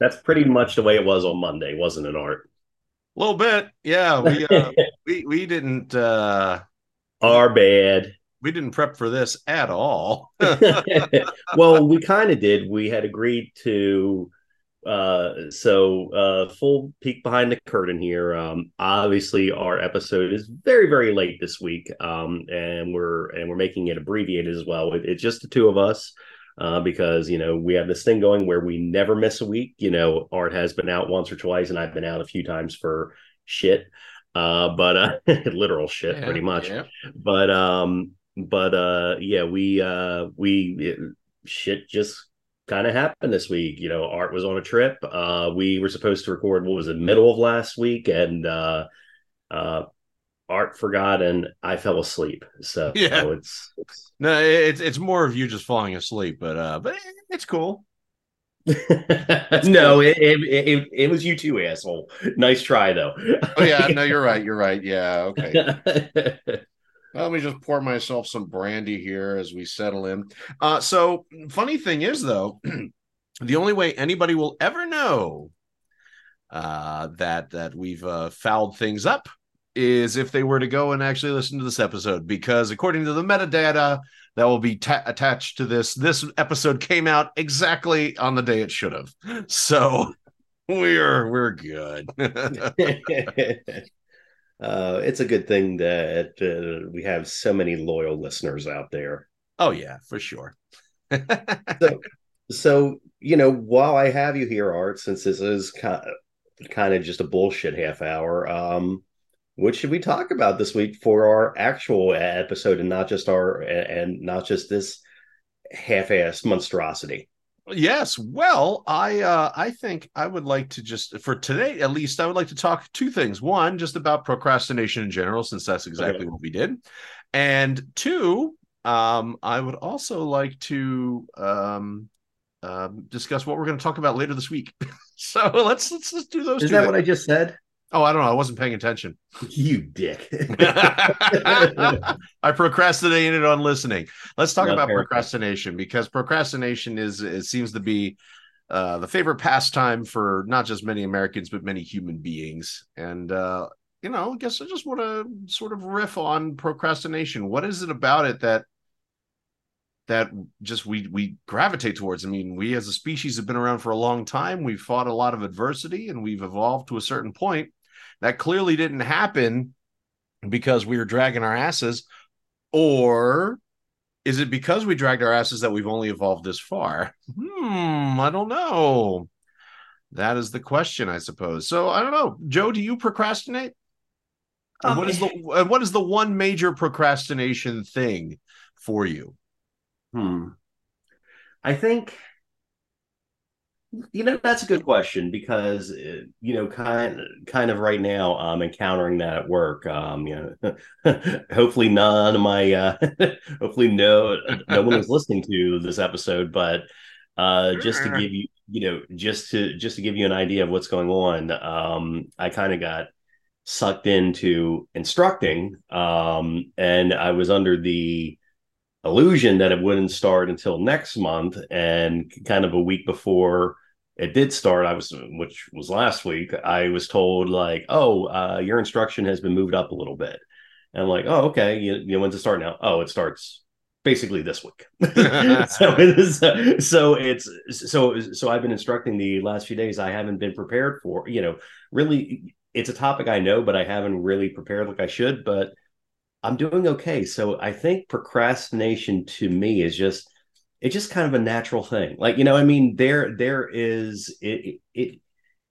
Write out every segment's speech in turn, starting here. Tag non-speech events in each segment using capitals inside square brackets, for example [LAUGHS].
that's pretty much the way it was on Monday, wasn't it, Art? A little bit, yeah. We uh, [LAUGHS] we we didn't uh, Our bad. we didn't prep for this at all. [LAUGHS] [LAUGHS] well, we kind of did. We had agreed to. Uh, so uh, full peek behind the curtain here. Um, obviously, our episode is very, very late this week, um, and we're and we're making it abbreviated as well. It, it's just the two of us. Uh, because you know we have this thing going where we never miss a week. You know, Art has been out once or twice, and I've been out a few times for shit, uh, but uh, [LAUGHS] literal shit, Yeah, pretty much yeah. but um but uh yeah we uh we it, shit just kind of happened this week you know art was on a trip uh we were supposed to record what was the middle of last week and uh uh art forgot and i fell asleep so [LAUGHS] Yeah. it's, it's No, it's it's more of you just falling asleep, but uh, but it's cool. [LAUGHS] no it, it, it, it was you too asshole nice try though Oh yeah, no, you're right. You're right. Yeah, okay. [LAUGHS] Let me just pour myself some brandy here as we settle in. Uh, so funny thing is though, [CLEARS THROAT] the only way anybody will ever know uh, that that we've uh, fouled things up is if they were to go and actually listen to this episode, because according to the metadata that will be ta- attached to this, this episode came out exactly on the day it should have. So [LAUGHS] we're we're good. [LAUGHS] uh, it's a good thing that uh, we have so many loyal listeners out there. oh yeah, for sure. [LAUGHS] So, so you know, while I have you here, Art, since this is kind of, kind of just a bullshit half hour, um, what should we talk about this week for our actual episode, and not just our and not just this half-assed monstrosity? Yes. Well, I uh I think I would like to just for today at least I would like to talk two things. One, just about procrastination in general since that's exactly Okay. what we did. And two, um I would also like to um um discuss what we're going to talk about later this week. [LAUGHS] so let's let's let's do those Is that things. what I just said? Oh, I don't know. I wasn't paying attention. [LAUGHS] You dick. [LAUGHS] I procrastinated on listening. Let's talk No, about fair procrastination because procrastination is it seems to be uh, the favorite pastime for not just many Americans but many human beings. And uh, you know, I guess I just want to sort of riff on procrastination. What is it about it that that just we we gravitate towards? I mean, we as a species have been around for a long time. We've fought a lot of adversity and we've evolved to a certain point. That clearly didn't happen because we were dragging our asses, or is it because we dragged our asses that we've only evolved this far? Hmm, I don't know. That is the question, I suppose. So I don't know. Joe, do you procrastinate? Um, what is the what is the one major procrastination thing for you? Hmm. I think you know that's a good question because uh, you know kind kind of right now I'm encountering that at work. Um, you know, [LAUGHS] hopefully none of my uh, [LAUGHS] hopefully no no one is [LAUGHS] listening to this episode, but uh, just to give you you know just to just to give you an idea of what's going on, um, I kind of got sucked into instructing, um, and I was under the illusion that it wouldn't start until next month. And kind of a week before it did start i was which was last week i was told like oh uh, your instruction has been moved up a little bit. And i'm like oh okay. You, you know when's it start now? Oh it starts basically this week. [LAUGHS] [LAUGHS] So it is so it's so so i've been instructing the last few days. I haven't been prepared for you know really it's a topic i know but i haven't really prepared like i should but I'm doing okay. So I think procrastination to me is just it's just kind of a natural thing. Like, you know, I mean, there there is it it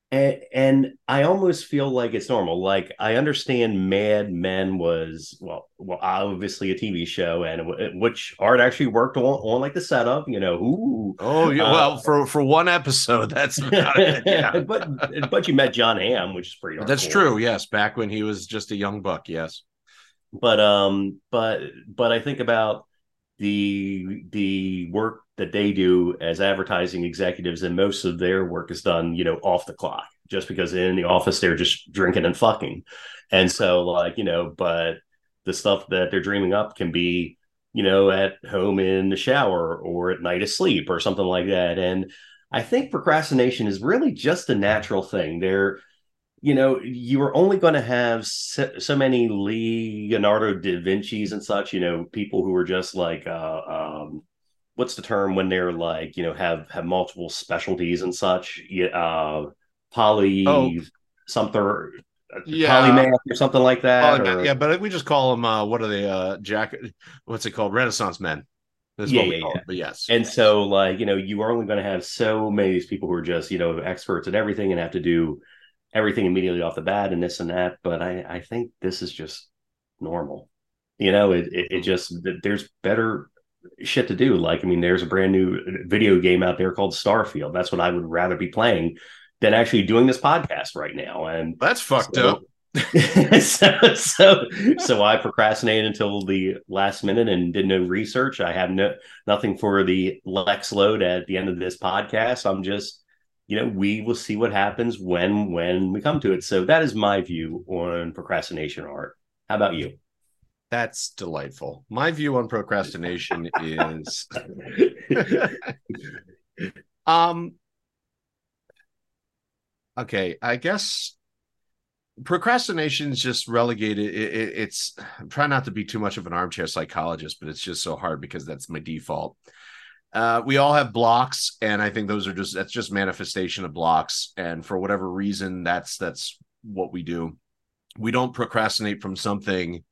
and, and I almost feel like it's normal. Like I understand Mad Men was well, well, obviously a TV show, and w- which Art actually worked on, on like the setup. You know, ooh, Oh yeah, Uh, well for for one episode, [LAUGHS] that's about it. [LAUGHS] Yeah, but but you met Jon Hamm, which is pretty. that's cool. true. Yes, back when he was just a young buck. Yes. But um but but i think about the the work that they do as advertising executives and most of their work is done you know off the clock. Just because in the office they're just drinking and fucking. And so like you know but the stuff that they're dreaming up can be you know at home in the shower or at night asleep or something like that. And I think procrastination is really just a natural thing. There, you know, you are only going to have so, so, many Leonardo da Vinci's and such. You know, people who are just like, uh, um, what's the term when they're like, you know, have have multiple specialties and such. Uh, poly oh. something. Yeah. polymath or something like that. Or... Yeah, but we just call them. Uh, what are they? Uh, Jack. What's it called? Renaissance men. That's yeah, yeah, yeah. but yes. And so, like, you know, you are only going to have so many of these people who are just, you know, experts at everything and have to do everything immediately off the bat and this and that. But I, I think this is just normal. You know, it, it, it mm-hmm. just, there's better shit to do. Like, I mean, there's a brand new uh, video game out there called Starfield. That's what I would rather be playing than actually doing this podcast right now. And that's fucked so, up. [LAUGHS] so, so, so I procrastinated until the last minute and did no research. I have no nothing for the Lex load at the end of this podcast. I'm just, you know, we will see what happens when when we come to it. So that is my view on procrastination art. How about you? That's delightful. My view on procrastination is [LAUGHS] um okay, I guess procrastination is just relegated. It, it, it's I'm trying not to be too much of an armchair psychologist, but it's just so hard because that's my default. Uh, we all have blocks, and I think those are just that's just manifestation of blocks. And for whatever reason, that's that's what we do. We don't procrastinate from something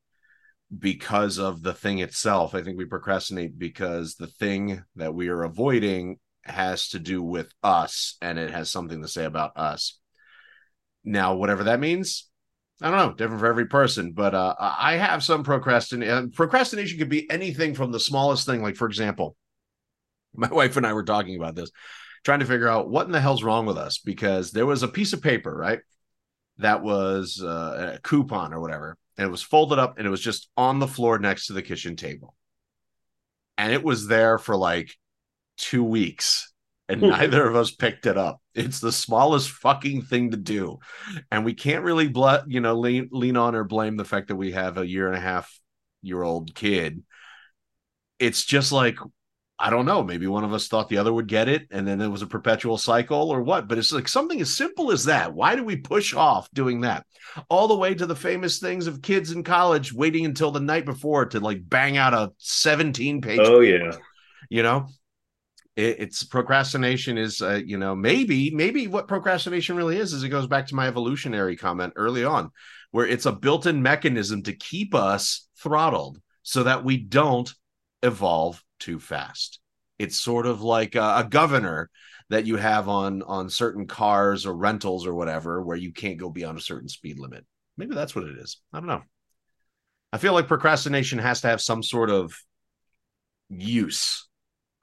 because of the thing itself. I think we procrastinate because the thing that we are avoiding has to do with us and it has something to say about us. Now, whatever that means, I don't know, different for every person, but uh, I have some procrastination. Procrastination could be anything from the smallest thing. Like, for example, [LAUGHS] my wife and I were talking about this, trying to figure out what in the hell's wrong with us because there was a piece of paper, right? That was uh, a coupon or whatever, and it was folded up and it was just on the floor next to the kitchen table. And it was there for like two weeks and neither of us picked it up. It's the smallest fucking thing to do, and we can't really, bl- you know, lean lean on or blame the fact that we have a year and a half year old kid. It's just like I don't know. Maybe one of us thought the other would get it, and then it was a perpetual cycle, or what. But it's like something as simple as that. Why do we push off doing that? All the way to the famous things of kids in college waiting until the night before to like bang out a seventeen page. Oh yeah, you know it, it's procrastination is uh, you know maybe maybe what procrastination really is is it goes back to my evolutionary comment early on where it's a built-in mechanism to keep us throttled so that we don't evolve too fast it's sort of like a, a governor that you have on on certain cars or rentals or whatever where you can't go beyond a certain speed limit maybe that's what it is i don't know i feel like procrastination has to have some sort of use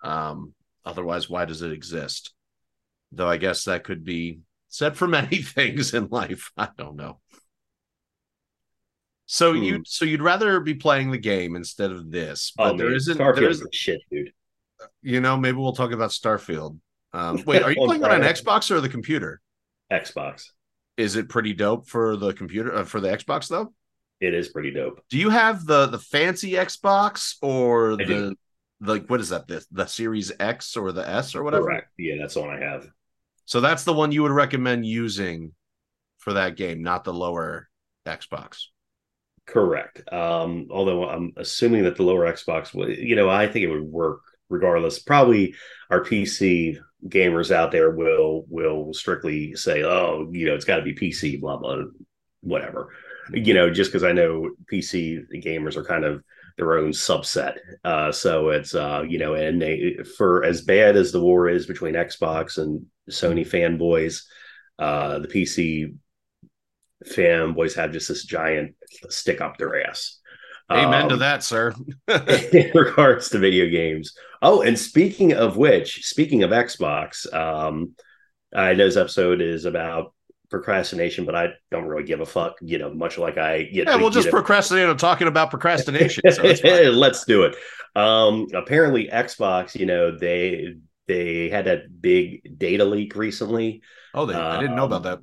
um Otherwise, why does it exist? Though I guess that could be said for [LAUGHS] many things in life. I don't know. So hmm. you so you'd rather be playing the game instead of this, but oh, there isn't there isn't shit, dude. You know, maybe we'll talk about Starfield. Um, [LAUGHS] wait, are you playing on Xbox or the computer? Xbox. Is it pretty dope for the computer uh, for the Xbox though? It is pretty dope. Do you have the the fancy Xbox or I the do like what is that the the Series X or the S or whatever? Correct. Yeah, that's the one I have. So that's the one you would recommend using for that game, not the lower Xbox. Correct. Um, although I'm assuming that the lower Xbox you know, I think it would work regardless. Probably our PC gamers out there will will strictly say, "Oh, you know, it's got to be PC," blah blah, whatever. You know, just because I know PC gamers are kind of their own subset. Uh, so it's uh, you know, and they for as bad as the war is between Xbox and Sony fanboys, uh, the PC fanboys have just this giant stick up their ass. Amen um, to that, sir. [LAUGHS] [LAUGHS] in regards to video games. Oh, and speaking of which, speaking of Xbox, um, I know this episode is about procrastination, but I don't really give a fuck, you know, much like I know, Yeah, we'll just procrastinate on talking about procrastination. So [LAUGHS] Let's do it. Um apparently Xbox, you know, they they had that big data leak recently. Oh, they, I didn't know about um, that.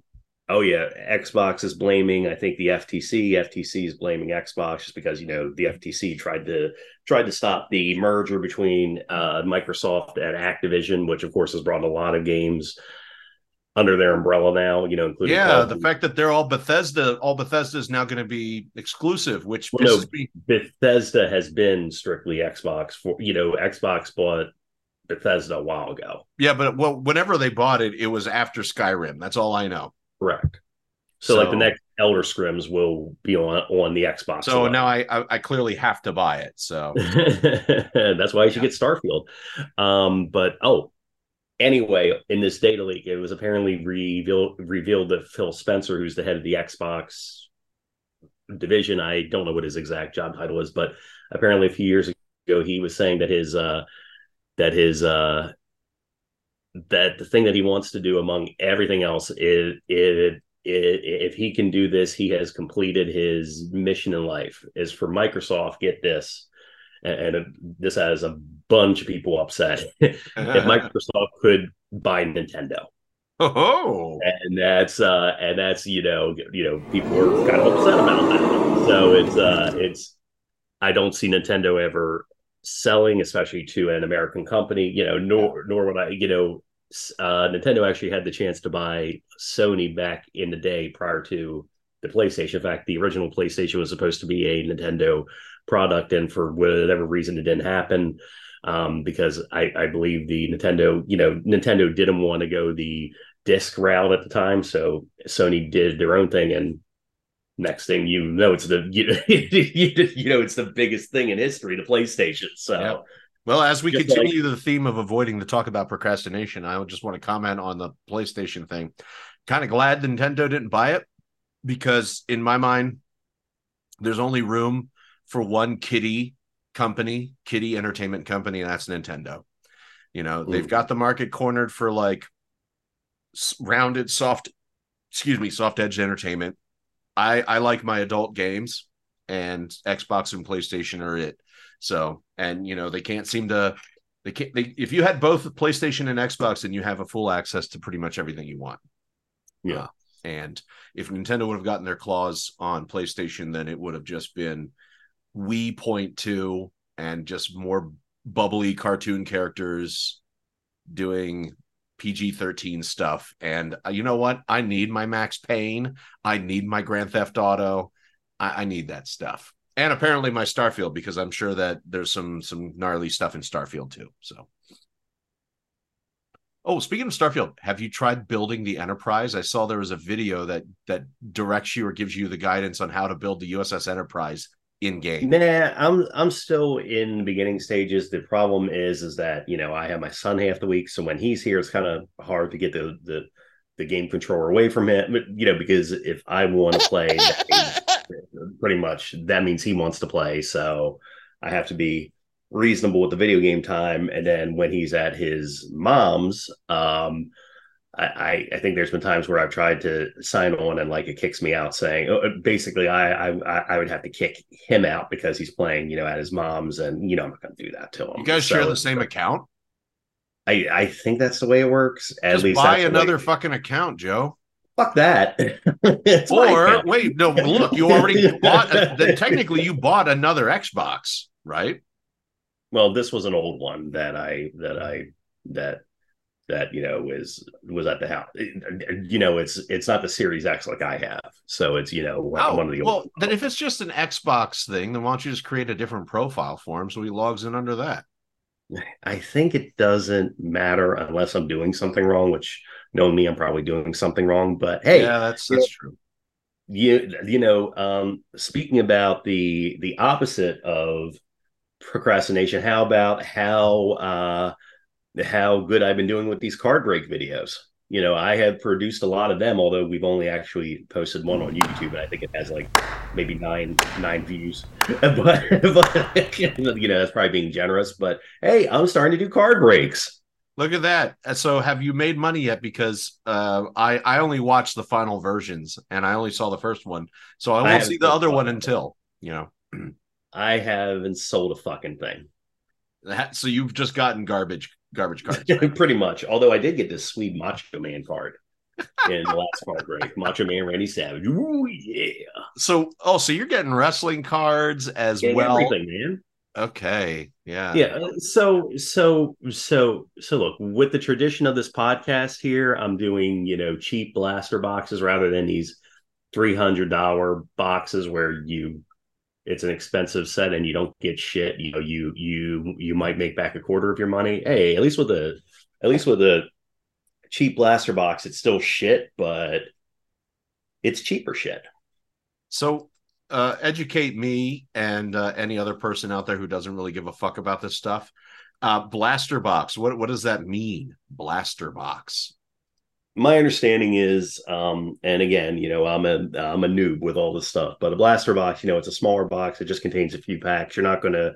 Oh yeah, Xbox is blaming. I think the FTC. FTC is blaming Xbox just because you know the FTC tried to tried to stop the merger between uh, Microsoft and Activision, which of course has brought a lot of games under their umbrella now. You know, including yeah, the fact that they're all Bethesda, all Bethesda is now going to be exclusive, which well, no, me. Bethesda has been strictly Xbox for you know Xbox bought Bethesda a while ago. Yeah, but well, whenever they bought it, it was after Skyrim. That's all I know. Correct. So, so like the next Elder Scrolls will be on on the Xbox. So now I, I, I clearly have to buy it. So [LAUGHS] that's why you should yeah. get Starfield. Um, but oh, anyway, in this data leak, it was apparently revealed revealed that Phil Spencer, who's the head of the Xbox division, I don't know what his exact job title is, but apparently a few years ago he was saying that his uh that his uh that the thing that he wants to do among everything else is it if he can do this, he has completed his mission in life. Is for Microsoft, get this, and, and this has a bunch of people upset. [LAUGHS] if [LAUGHS] Microsoft could buy Nintendo, oh, and that's uh, and that's you know you know people are kind of upset about that. So it's uh, it's I don't see Nintendo ever selling, especially to an American company. You know, nor nor would I you know uh, Nintendo actually had the chance to buy Sony back in the day prior to the PlayStation. In fact, the original PlayStation was supposed to be a Nintendo product, and for whatever reason, it didn't happen um, because I, I believe the Nintendo, you know, Nintendo didn't want to go the disc route at the time, so Sony did their own thing, and next thing you know, it's the [LAUGHS] you, you know it's the biggest thing in history, the PlayStation. So. Well, as we just continue like, the theme of avoiding the talk about procrastination, I just want to comment on the PlayStation thing. Kind of glad Nintendo didn't buy it because, in my mind, there's only room for one kitty company, kitty entertainment company, and that's Nintendo. You know, they've got the market cornered for like rounded, soft, excuse me, soft edge entertainment. I I like my adult games, and Xbox and PlayStation are it. So, and you know, they can't seem to they can't they if you had both PlayStation and Xbox, then you have a full access to pretty much everything you want. Yeah. Uh, and if Nintendo would have gotten their claws on PlayStation, then it would have just been Wii Point Two and just more bubbly cartoon characters doing PG 13 stuff. And uh, you know what? I need my Max Payne. I need my Grand Theft Auto. I, I need that stuff and apparently my Starfield because I'm sure that there's some some gnarly stuff in Starfield too. So. Oh, speaking of Starfield, have you tried building the Enterprise? I saw there was a video that that directs you or gives you the guidance on how to build the USS Enterprise in game. Nah, I'm I'm still in the beginning stages. The problem is is that you know I have my son half the week, so when he's here, it's kind of hard to get the the the game controller away from him. You know, because if I want to play [LAUGHS] pretty much that means he wants to play. So I have to be reasonable with the video game time. And then when he's at his mom's, um, I, I think there's been times where I've tried to sign on and like it kicks me out saying oh, uh, basically I, I I would have to kick him out because he's playing you know at his mom's and you know I'm not going to do that to him. You guys so, share the same account? I I think that's the way it works. At Just least buy another fucking account, Joe fuck that. [LAUGHS] or wait, no, look, you already [LAUGHS] bought. Uh, A, then technically, you bought another Xbox, right? Well, this was an old one that I that I that that you know was was at the house. You know, it's it's not the Series X like I have, so it's you know oh, one of the. Well, then if it's just an Xbox thing, then why don't you just create a different profile for him so he logs in under that? I think it doesn't matter unless I'm doing something wrong, which knowing me, I'm probably doing something wrong. But hey, yeah, that's that's true. You you know, um, speaking about the the opposite of procrastination, how about how uh, how good I've been doing with these card break videos? You know, I have produced a lot of them, although we've only actually posted one on YouTube, and I think it has like maybe nine nine views. [LAUGHS] but, but you know, that's probably being generous. But hey, I'm starting to do card breaks. Look at that. So have you made money yet? Because uh, I I only watched the final versions and I only saw the first one, so I won't I see the other one until you know. I haven't sold a fucking thing. So you've just gotten garbage garbage cards. [LAUGHS] Pretty much. Although I did get this sweet Macho Man card. in the last card break. [LAUGHS] Macho Man Randy Savage. Ooh, yeah. So, oh, so you're getting wrestling cards as Getting well. everything, man. Okay. Yeah. Yeah. Uh, so, so, so, so look, with the tradition of this podcast here, I'm doing, you know, cheap blaster boxes rather than these $300 boxes where you, it's an expensive set and you don't get shit. You know, you, you, you might make back a quarter of your money. Hey, at least with a, at least with a cheap blaster box, it's still shit, but it's cheaper shit. So, uh, educate me and uh, any other person out there who doesn't really give a fuck about this stuff. Uh, blaster box. What what does that mean? Blaster box. My understanding is um and again you know i'm a i'm a noob with all this stuff but a blaster box you know it's a smaller box it just contains a few packs you're not going to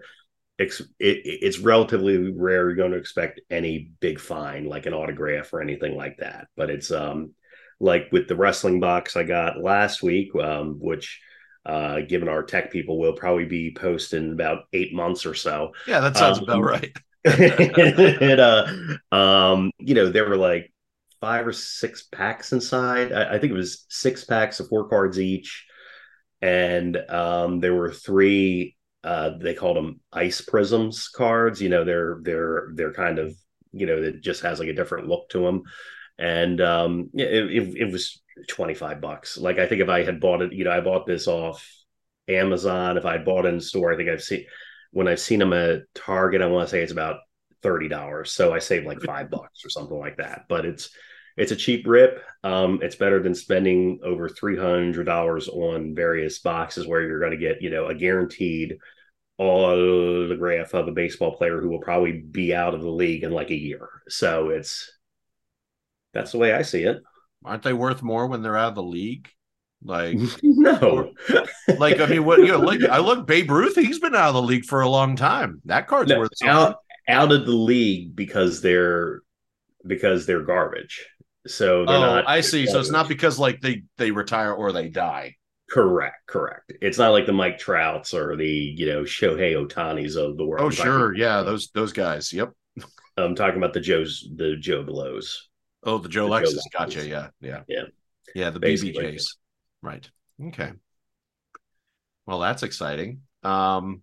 ex- it, it's relatively rare you're going to expect any big find like an autograph or anything like that but it's um like with the wrestling box i got last week um which uh given our tech people will probably be posting about eight months or so Yeah, that sounds Um, about right. [LAUGHS] and uh um you know there were like five or six packs inside. I, I think it was six packs of four cards each. And um there were three uh they called them ice prisms cards. You know they're they're they're kind of you know it just has like a different look to them and um yeah, it, it, it was 25 bucks. Like i think if i had bought it you know i bought this off amazon. If i had bought it in store i think i've seen when I've seen them at Target, I want to say it's about thirty dollars. So I saved like five bucks or something like that. But it's it's a cheap rip. Um, it's better than spending over three hundred dollars on various boxes where you're going to get you know a guaranteed autograph of a baseball player who will probably be out of the league in like a year. So it's that's the way I see it. Aren't they worth more when they're out of the league? Like, [LAUGHS] no, [LAUGHS] like I mean, what you know, like I look Babe Ruth. He's been out of the league for a long time. That card's No, worth something. out out of the league because they're because they're garbage. So they're Oh, not. I see. So it's not because like they they retire or they die. correct. Correct. It's not like the Mike Trouts or the you know Shohei Otanis of the world. Oh, I'm sure, yeah, those those guys. Yep. I'm talking about the Joes, the Joe Blows. Oh, the Joe The Joe Lexus. Lexus. Gotcha. Yeah, yeah, Yeah. yeah. The Basically. BBJs. Right. Okay. Well, that's exciting. Um,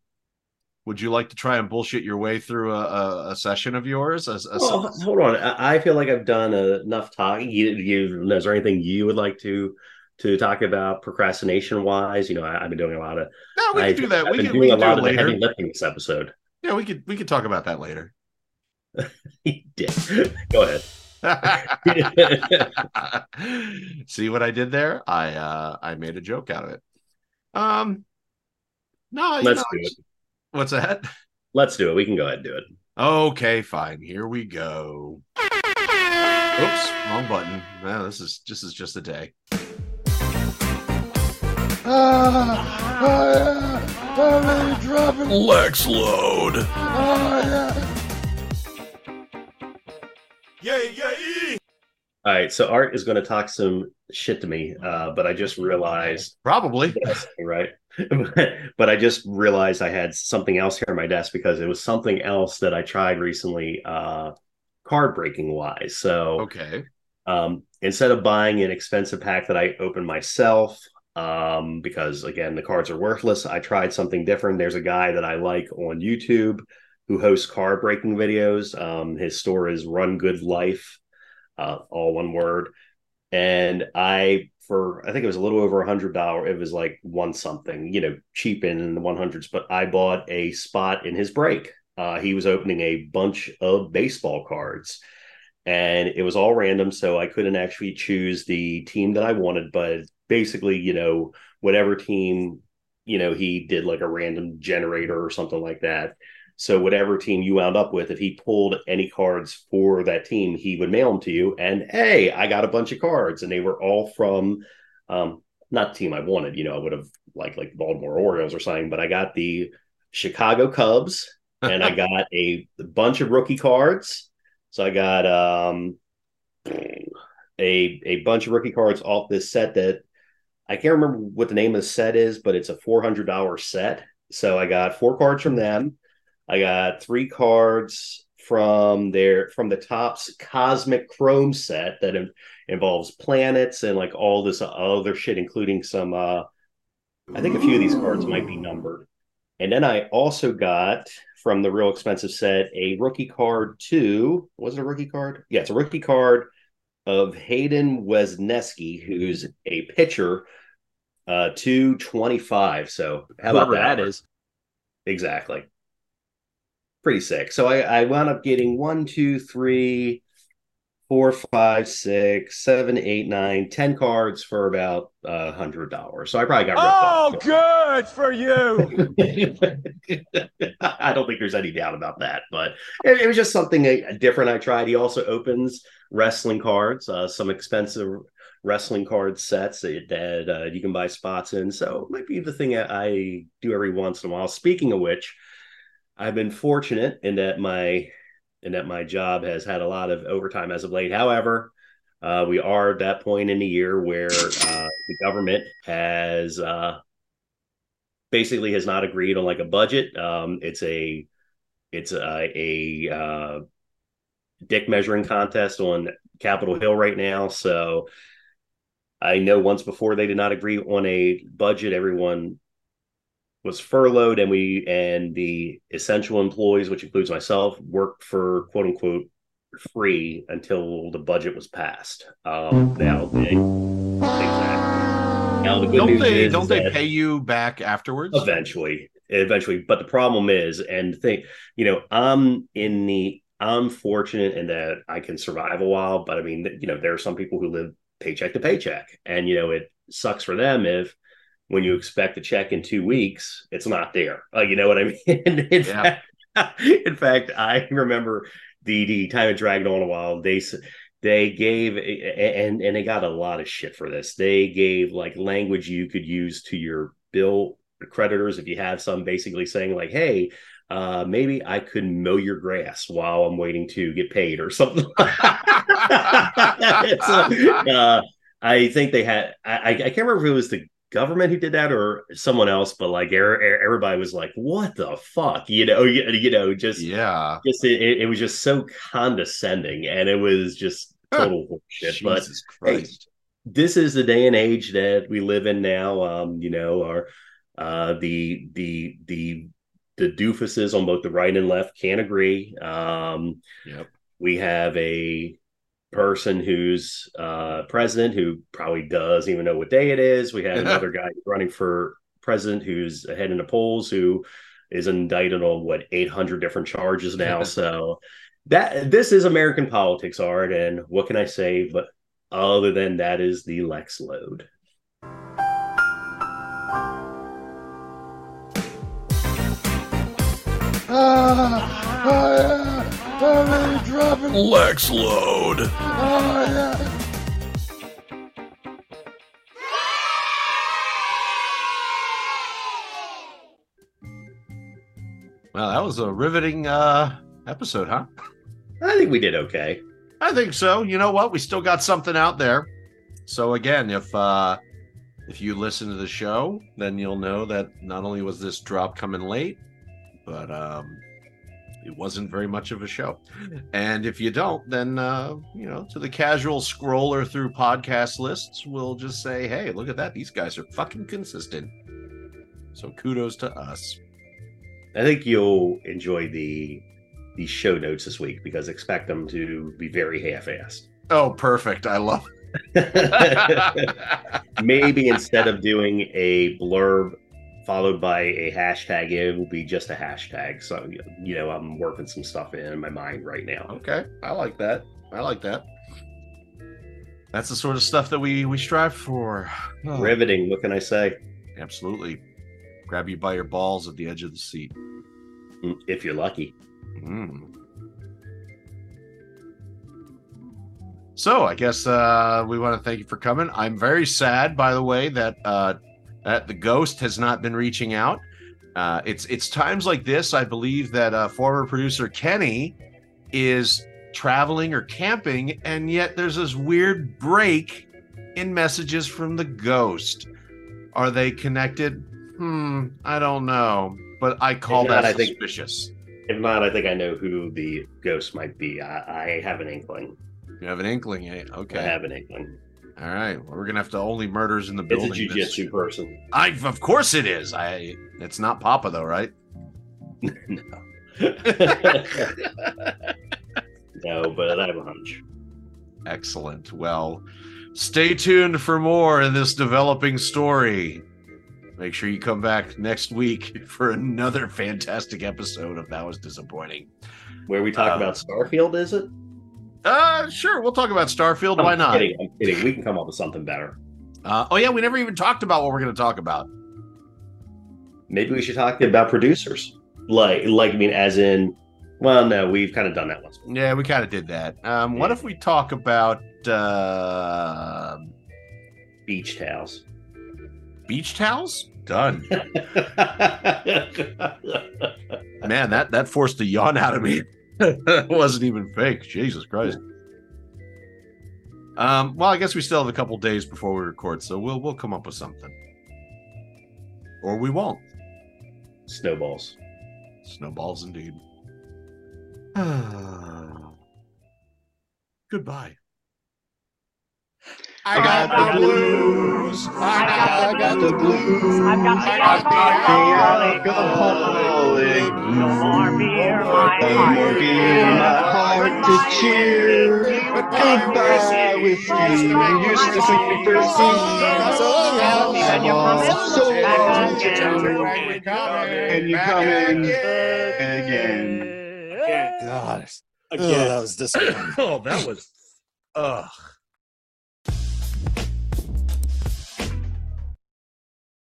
would you like to try and bullshit your way through a, a, a session of yours? A, Well, hold on. I I feel like I've done enough talking. You, you, is there anything you would like to to talk about procrastination wise? You know, I, I've been doing a lot of. no, we I've, can do that. I've We been can, doing we a can do lot of later. heavy lifting this episode. Yeah, we could we could talk about that later. [LAUGHS] He did. Go ahead. [LAUGHS] See what I did there? I uh I made a joke out of it. Um no, Let's know, do it. What's that? Let's do it. We can go ahead and do it. Okay, fine. Here we go. Oops, wrong button. No, this is this is just a day. Lex load. All right. So Art is going to talk some shit to me, uh, but I just realized, Probably. [LAUGHS] right? [LAUGHS] but I just realized I had something else here on my desk because it was something else that I tried recently, uh, card breaking wise. So Okay. um, instead of buying an expensive pack that I open myself, um, because again, the cards are worthless, I tried something different. There's a guy that I like on YouTube who hosts card breaking videos. Um, his store is Run Good Life, uh, all one word. And I, for I think it was a little over a hundred dollar. It was like one something, you know, cheap in the one hundreds. But I bought a spot in his break. Uh, he was opening a bunch of baseball cards and it was all random so i couldn't actually choose the team that i wanted but basically you know whatever team you know he did like a random generator or something like that so whatever team you wound up with if he pulled any cards for that team he would mail them to you and hey i got a bunch of cards and they were all from um not the team i wanted you know i would have liked like baltimore orioles or something but i got the chicago cubs [LAUGHS] and i got a bunch of rookie cards so I got um a a bunch of rookie cards off this set that I can't remember what the name of the set is, but it's a four hundred dollar set. So I got four cards from them. I got three cards from their from the Topps Cosmic Chrome set that in, involves planets and like all this other shit, including some. uh I think a few of these cards might be numbered. And then I also got from the real expensive set a rookie card too. Was it a rookie card? Yeah, it's a rookie card of Hayden Wesneski, who's a pitcher, uh, 225. So how about that? that is. Exactly. Pretty sick. So I, I wound up getting one, two, three, four, five, six, seven, eight, nine, ten cards for about a hundred dollars. So I probably got Oh, ripped good for you. [LAUGHS] I don't think there's any doubt about that, but it, it was just something uh, different I tried. He also opens wrestling cards, uh, some expensive wrestling card sets that, that uh, you can buy spots in. So it might be the thing I, I do every once in a while. Speaking of which, I've been fortunate in that my in that my job has had a lot of overtime as of late. However, uh, we are at that point in the year where uh, the government has uh, basically has not agreed on like a budget. Um, it's a it's a, a uh, dick measuring contest on Capitol Hill right now. So I know once before they did not agree on a budget. Everyone was furloughed, and we and the essential employees, which includes myself, worked for quote unquote free until the budget was passed. Um, now they. Now the good Don't news they is don't they pay you back afterwards? eventually eventually but the problem is and think you know i'm in the i'm fortunate in that i can survive a while but i mean you know there are some people who live paycheck to paycheck and you know it sucks for them if when you expect a check in two weeks it's not there. Uh, you know what i mean? [LAUGHS] In, Yeah. fact, in fact i remember the the time it dragged on a while. They they gave and and they got a lot of shit for this. They gave like language you could use to your bill creditors if you have some basically saying like hey uh maybe i could mow your grass while i'm waiting to get paid or something. [LAUGHS] It's, [LAUGHS] uh, i think they had I, I can't remember if it was the government who did that or someone else but like er- er- everybody was like what the fuck you know you, you know just yeah. just it, it- was just so condescending and it was just total shit but Christ. this is the day and age that we live in now. Um, you know, our uh the the the the doofuses on both the right and left can't agree. Um, Yep. we have a person who's uh president who probably doesn't even know what day it is. We have another guy running for president who's ahead in the polls who is indicted on what 800 different charges now. [LAUGHS] so that this is American politics, Art, and what can I say? But other than that is the Lex load. Ah, yeah, dropping. Lex load. Oh yeah. Well, that was a riveting uh episode, huh? I think we did okay. I think so. You know what? We still got something out there. So again, if uh if you listen to the show, then you'll know that not only was this drop coming late, but um it wasn't very much of a show. And if you don't, then uh, you know, to the casual scroller through podcast lists, we'll just say, "Hey, look at that. These guys are fucking consistent." So kudos to us. I think you'll enjoy the the show notes this week because expect them to be very half-assed. Oh, perfect. I love [LAUGHS] [LAUGHS] Maybe instead of doing a blurb followed by a hashtag, it will be just a hashtag. So you know, I'm working some stuff in my mind right now. Okay, I like that. I like that. That's the sort of stuff that we we strive for. Oh, Riveting. What can I say? absolutely. Grab you by your balls at the edge of the seat. If you're lucky. Mm. So I guess uh, we want to thank you for coming. I'm very sad, by the way, that uh, that the ghost has not been reaching out. Uh, it's it's times like this, I believe, that uh, former producer Kenny is traveling or camping, and yet there's this weird break in messages from the ghost. Are they connected? Hmm, I don't know, but I call not, that I think- suspicious. If not, I think I know who the ghost might be. I, I have an inkling. You have an inkling, eh? Okay. I have an inkling. All right. Well, we're gonna have to only murders in the It's a building. this- jujitsu person. I of course it is. I it's not Papa though, right? no. [LAUGHS] no, but I have a hunch. Excellent. Well, stay tuned for more in this developing story. Make sure you come back next week [LAUGHS] for another fantastic episode of That Was Disappointing. Where we talk Uh, about Starfield, is it? Uh sure, we'll talk about Starfield. Why I'm not? Kidding, I'm kidding. We can come up with something better. Uh, oh yeah, we never even talked about what we're gonna talk about. Maybe we should talk about producers. Like, like I mean, as in, well, no, we've kind of done that once. Yeah, we kind of did that. Um, what if we talk about uh, Beach towels. beach towels? Done. [LAUGHS] Man, that that forced a yawn out of me. It [LAUGHS] wasn't even fake. Jesus Christ. Um, well, I guess we still have a couple days before we record, so we'll we'll come up with something. Or we won't. Snowballs. Snowballs indeed. [SIGHS] Goodbye. I got the blues. I got, the blues. I've got the I got the alcoholic. alcoholic. No more beer, my No heart. more beer, my heart to cheer. Goodbye with me. You used to sing me first And you're coming So long. And you coming again. God. Again. Oh, that was disappointing. [COUGHS] Oh, that was ugh.